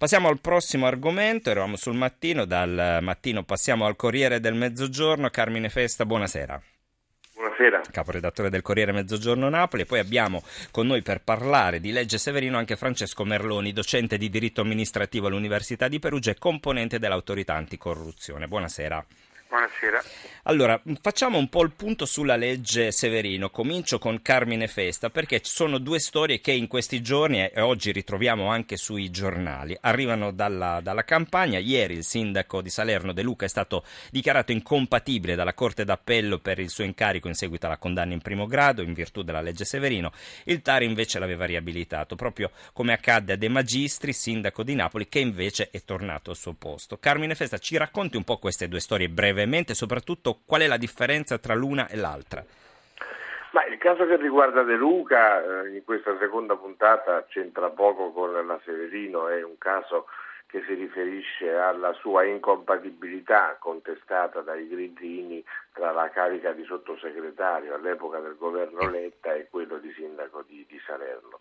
Passiamo al prossimo argomento, eravamo sul mattino, dal mattino passiamo al Corriere del Mezzogiorno. Carmine Festa, buonasera. Buonasera. Caporedattore del Corriere Mezzogiorno Napoli. E poi abbiamo con noi per parlare di legge Severino anche Francesco Merloni, docente di diritto amministrativo all'Università di Perugia e componente dell'autorità anticorruzione. Buonasera. Buonasera. Allora, facciamo un po' il punto sulla legge Severino. Comincio con Carmine Festa perché ci sono due storie che in questi giorni e oggi ritroviamo anche sui giornali. Arrivano dalla, dalla campagna. Ieri il sindaco di Salerno De Luca è stato dichiarato incompatibile dalla Corte d'Appello per il suo incarico in seguito alla condanna in primo grado in virtù della legge Severino. Il TAR invece l'aveva riabilitato, proprio come accadde a De Magistri, sindaco di Napoli, che invece è tornato al suo posto. Carmine Festa, ci racconti un po' queste due storie brevemente? Brevemente, soprattutto qual è la differenza tra l'una e l'altra? Ma il caso che riguarda De Luca eh, in questa seconda puntata c'entra poco con la Severino, è un caso che si riferisce alla sua incompatibilità contestata dai grillini tra la carica di sottosegretario all'epoca del governo Letta e quello di sindaco di, di Salerno.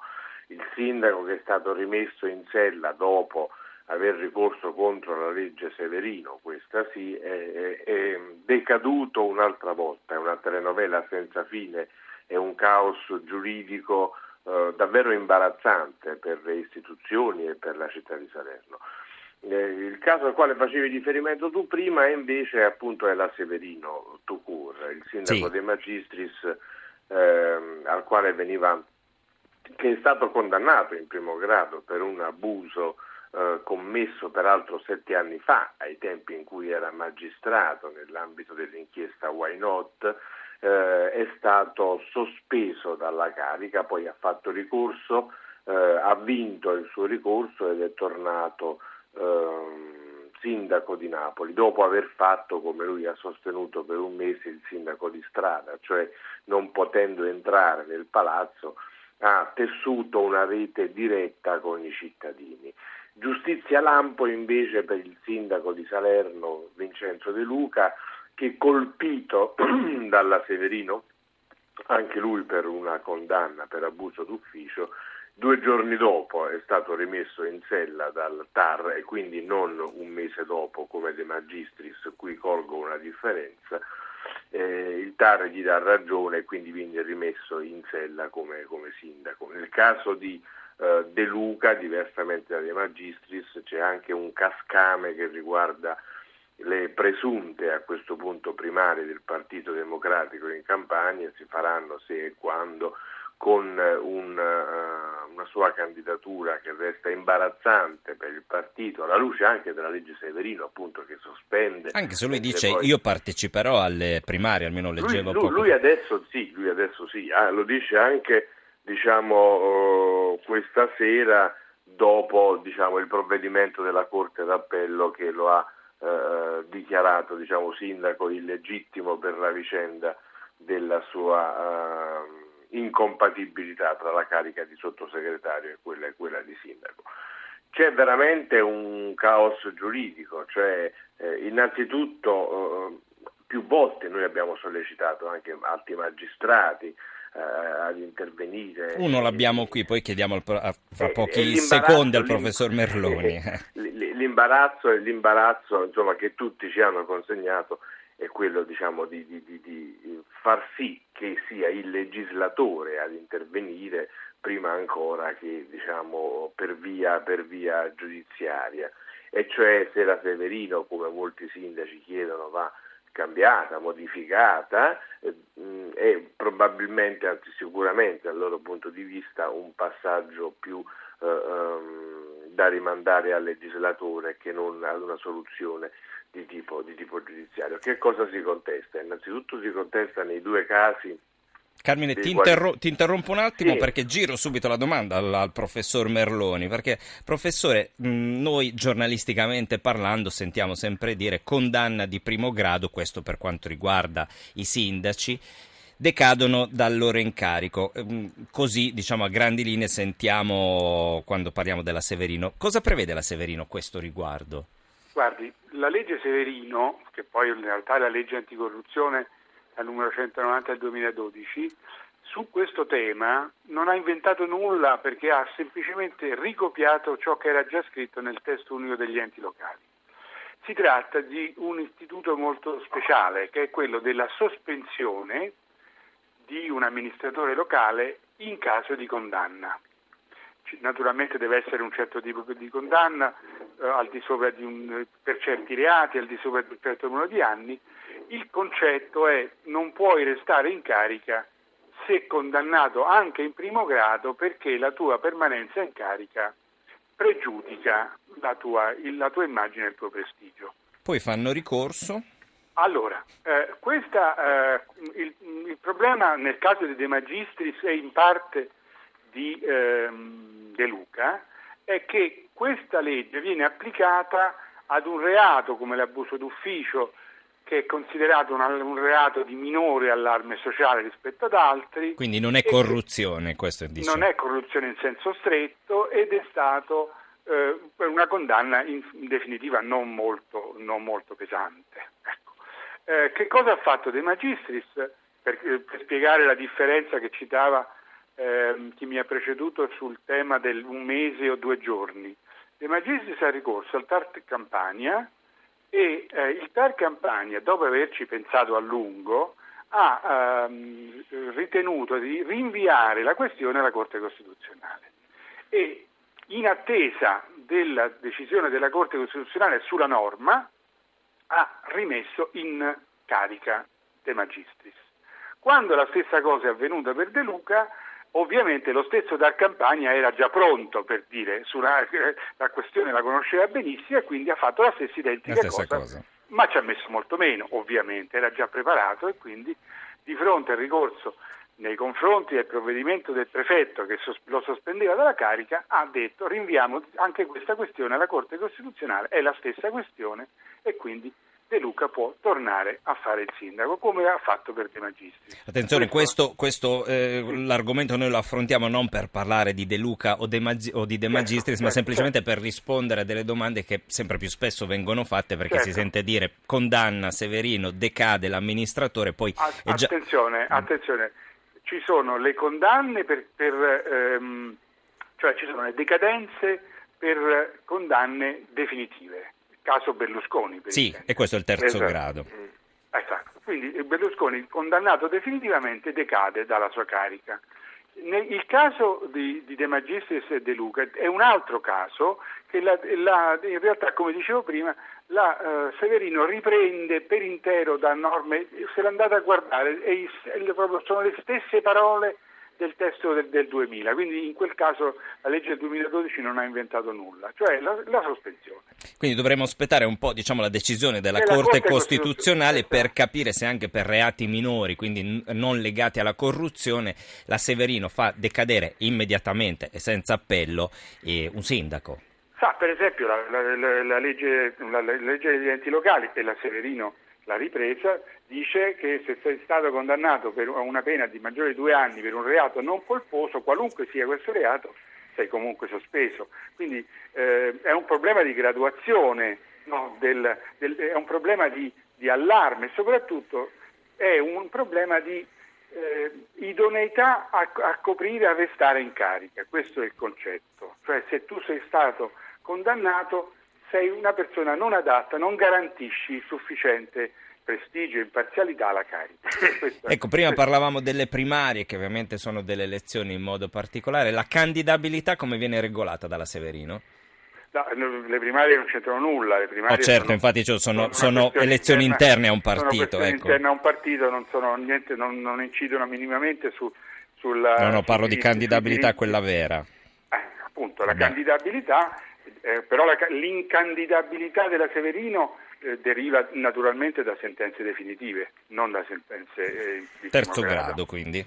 Il sindaco che è stato rimesso in sella dopo aver ricorso contro la legge Severino, questa sì, è, è, decaduto un'altra volta, è una telenovela senza fine, è un caos giuridico eh, davvero imbarazzante per le istituzioni e per la città di Salerno. Eh, il caso al quale facevi riferimento tu prima è invece appunto è la Severino Tucur, il sindaco sì. De Magistris eh, al quale veniva che è stato condannato in primo grado per un abuso eh, commesso peraltro sette anni fa, ai tempi in cui era magistrato nell'ambito dell'inchiesta Why Not, eh, è stato sospeso dalla carica, poi ha fatto ricorso, eh, ha vinto il suo ricorso ed è tornato ehm, sindaco di Napoli, dopo aver fatto, come lui ha sostenuto per un mese, il sindaco di strada, cioè non potendo entrare nel palazzo ha tessuto una rete diretta con i cittadini. Giustizia lampo invece per il sindaco di Salerno Vincenzo De Luca che colpito dalla Severino, anche lui per una condanna per abuso d'ufficio, due giorni dopo è stato rimesso in sella dal TAR e quindi non un mese dopo come De Magistris, qui colgo una differenza, eh, il TAR gli dà ragione e quindi viene rimesso in sella come, come sindaco. Nel caso di eh, De Luca, diversamente da De Magistris, c'è anche un cascame che riguarda le presunte a questo punto primarie del Partito Democratico in campagna, si faranno se e quando con un, uh, una sua candidatura che resta imbarazzante per il partito, alla luce anche della legge Severino appunto che sospende. Anche se lui dice poi... io parteciperò alle primarie, almeno leggevo lui, lui, lui adesso sì, lui adesso sì, ah, lo dice anche diciamo, uh, questa sera dopo diciamo, il provvedimento della Corte d'Appello che lo ha uh, dichiarato diciamo, sindaco illegittimo per la vicenda della sua uh, incompatibilità tra la carica di sottosegretario e quella, e quella di sindaco. C'è veramente un caos giuridico, cioè eh, innanzitutto più volte noi abbiamo sollecitato anche alti magistrati eh, ad intervenire. Uno l'abbiamo qui, poi chiediamo a, fra eh, pochi secondi al professor Merloni. L'imbarazzo, l'imbarazzo insomma, che tutti ci hanno consegnato è quello diciamo, di, di, di, far sì che sia il legislatore ad intervenire prima ancora che diciamo, per, via, per via giudiziaria. E cioè se la Severino, come molti sindaci chiedono, va cambiata, modificata eh, e probabilmente, anzi sicuramente dal loro punto di vista un passaggio più eh, um, da rimandare al legislatore che non ad una soluzione di tipo, di tipo giudiziario. Che cosa si contesta? Innanzitutto si contesta nei due casi Carmine, ti, interro- ti, interrompo un attimo sì. perché giro subito la domanda al, al professor Merloni, perché professore, mh, noi giornalisticamente parlando sentiamo sempre dire condanna di primo grado, questo per quanto riguarda i sindaci, decadono dal loro incarico. Così, diciamo, a grandi linee sentiamo quando parliamo della Severino. Cosa prevede la Severino a questo riguardo? Guardi, la legge Severino, che poi in realtà è la legge anticorruzione al numero 190 del 2012, su questo tema non ha inventato nulla perché ha semplicemente ricopiato ciò che era già scritto nel testo unico degli enti locali. Si tratta di un istituto molto speciale che è quello della sospensione di un amministratore locale in caso di condanna. Naturalmente deve essere un certo tipo di condanna eh, di un, per certi reati, al di sopra di un certo numero di anni. Il concetto è non puoi restare in carica se condannato anche in primo grado perché la tua permanenza in carica pregiudica la tua, la tua immagine e il tuo prestigio. Poi fanno ricorso? Allora, eh, questa, eh, il, il, problema nel caso di De Magistris e in parte di ehm, De Luca è che questa legge viene applicata ad un reato come l'abuso d'ufficio che è considerato un, un, reato di minore allarme sociale rispetto ad altri. Quindi non è corruzione, questo è diciamo. Non è corruzione in senso stretto ed è stato eh, una condanna in, in definitiva non molto, non molto pesante. Eh, che cosa ha fatto De Magistris? Per, per spiegare la differenza che citava eh, chi mi ha preceduto sul tema del un mese o due giorni. De Magistris ha ricorso al TAR Campania e eh, il TAR Campania, dopo averci pensato a lungo, ha ehm, ritenuto di rinviare la questione alla Corte Costituzionale e in attesa della decisione della Corte Costituzionale sulla norma ha rimesso in carica De Magistris. Quando la stessa cosa è avvenuta per De Luca, Ovviamente lo stesso Dar Campagna era già pronto per dire sulla, la questione la conosceva benissimo e quindi ha fatto la stessa identica la stessa cosa, cosa, ma ci ha messo molto meno, ovviamente, era già preparato e quindi di fronte al ricorso nei confronti del provvedimento del prefetto che lo sospendeva dalla carica ha detto rinviamo anche questa questione alla Corte Costituzionale, è la stessa questione e quindi De Luca può tornare a fare il sindaco, come ha fatto per De Magistri. Attenzione, questo, questo eh, l'argomento noi lo affrontiamo non per parlare di De Luca o, de Mag- o di De certo, Magistris, certo, ma semplicemente certo. per rispondere a delle domande che sempre più spesso vengono fatte, perché certo. si sente dire condanna Severino, decade l'amministratore, poi... A- già... Attenzione, attenzione, ci sono le condanne per... per ehm, cioè ci sono le decadenze per condanne definitive caso Berlusconi. sì, intendere. e questo è il terzo esatto. grado. Mm. Esatto, quindi Berlusconi condannato definitivamente decade dalla sua carica. Il caso di, di, De Magistris e De Luca è un altro caso che la, la, in realtà, come dicevo prima, la uh, Severino riprende per intero da norme, se l'andate a guardare, è, è, sono le stesse parole del testo del, del, 2000, quindi in quel caso la legge del 2012 non ha inventato nulla, cioè la, la sospensione. Quindi dovremmo aspettare un po' diciamo, la decisione della Corte, Corte, Costituzionale per capire se anche per reati minori, quindi n- non legati alla corruzione, la Severino fa decadere immediatamente e senza appello eh, un sindaco. Sa, per esempio la, la, la legge, legge degli enti locali e la Severino la ripresa dice che se sei stato condannato per una pena di maggiore di due anni per un reato non colposo, qualunque sia questo reato, sei comunque sospeso. Quindi eh, è un problema di graduazione, no? del, del, è un problema di, di allarme, soprattutto è un problema di eh, idoneità a, a coprire, a restare in carica. Questo è il concetto. Cioè se tu sei stato condannato sei una persona non adatta, non garantisci sufficiente prestigio e imparzialità alla carica. ecco, prima parlavamo delle primarie, che ovviamente sono delle elezioni in modo particolare. La candidabilità come viene regolata dalla Severino? No, le primarie non c'entrano nulla. Le primarie oh certo, sono, infatti cioè, sono, sono, sono elezioni interna, interne a un partito. Sono ecco. interne a un partito, non, sono, niente, non, non incidono minimamente su, sulla... No, no, parlo di candidabilità, quella vera. Eh, appunto, la Beh. candidabilità eh, però la, l'incandidabilità della Severino eh, deriva naturalmente da sentenze definitive, non da sentenze eh, di terzo grado. grado. quindi.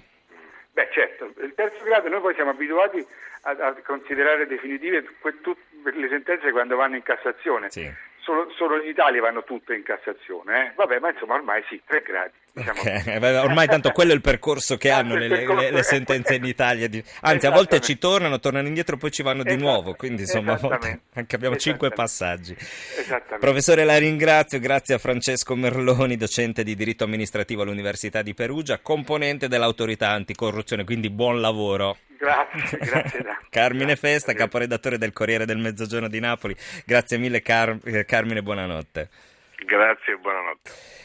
Beh certo, il terzo grado noi poi siamo abituati a, a considerare definitive que, tut, le sentenze quando vanno in Cassazione. Sì. Solo, solo, in Italia vanno tutte in Cassazione, eh? vabbè ma insomma ormai sì, tre gradi. Diciamo. Okay. Ormai tanto quello è il percorso che hanno le, le, le sentenze in Italia. Anzi, a volte ci tornano, tornano indietro, poi ci vanno di nuovo. Quindi insomma, anche abbiamo cinque passaggi. Professore, la ringrazio. Grazie a Francesco Merloni, docente di diritto amministrativo all'Università di Perugia, componente dell'autorità anticorruzione. Quindi buon lavoro. Grazie, grazie. Carmine Festa, caporedattore del Corriere del Mezzogiorno di Napoli. Grazie mille, Car- Carmine, buonanotte. Grazie e buonanotte.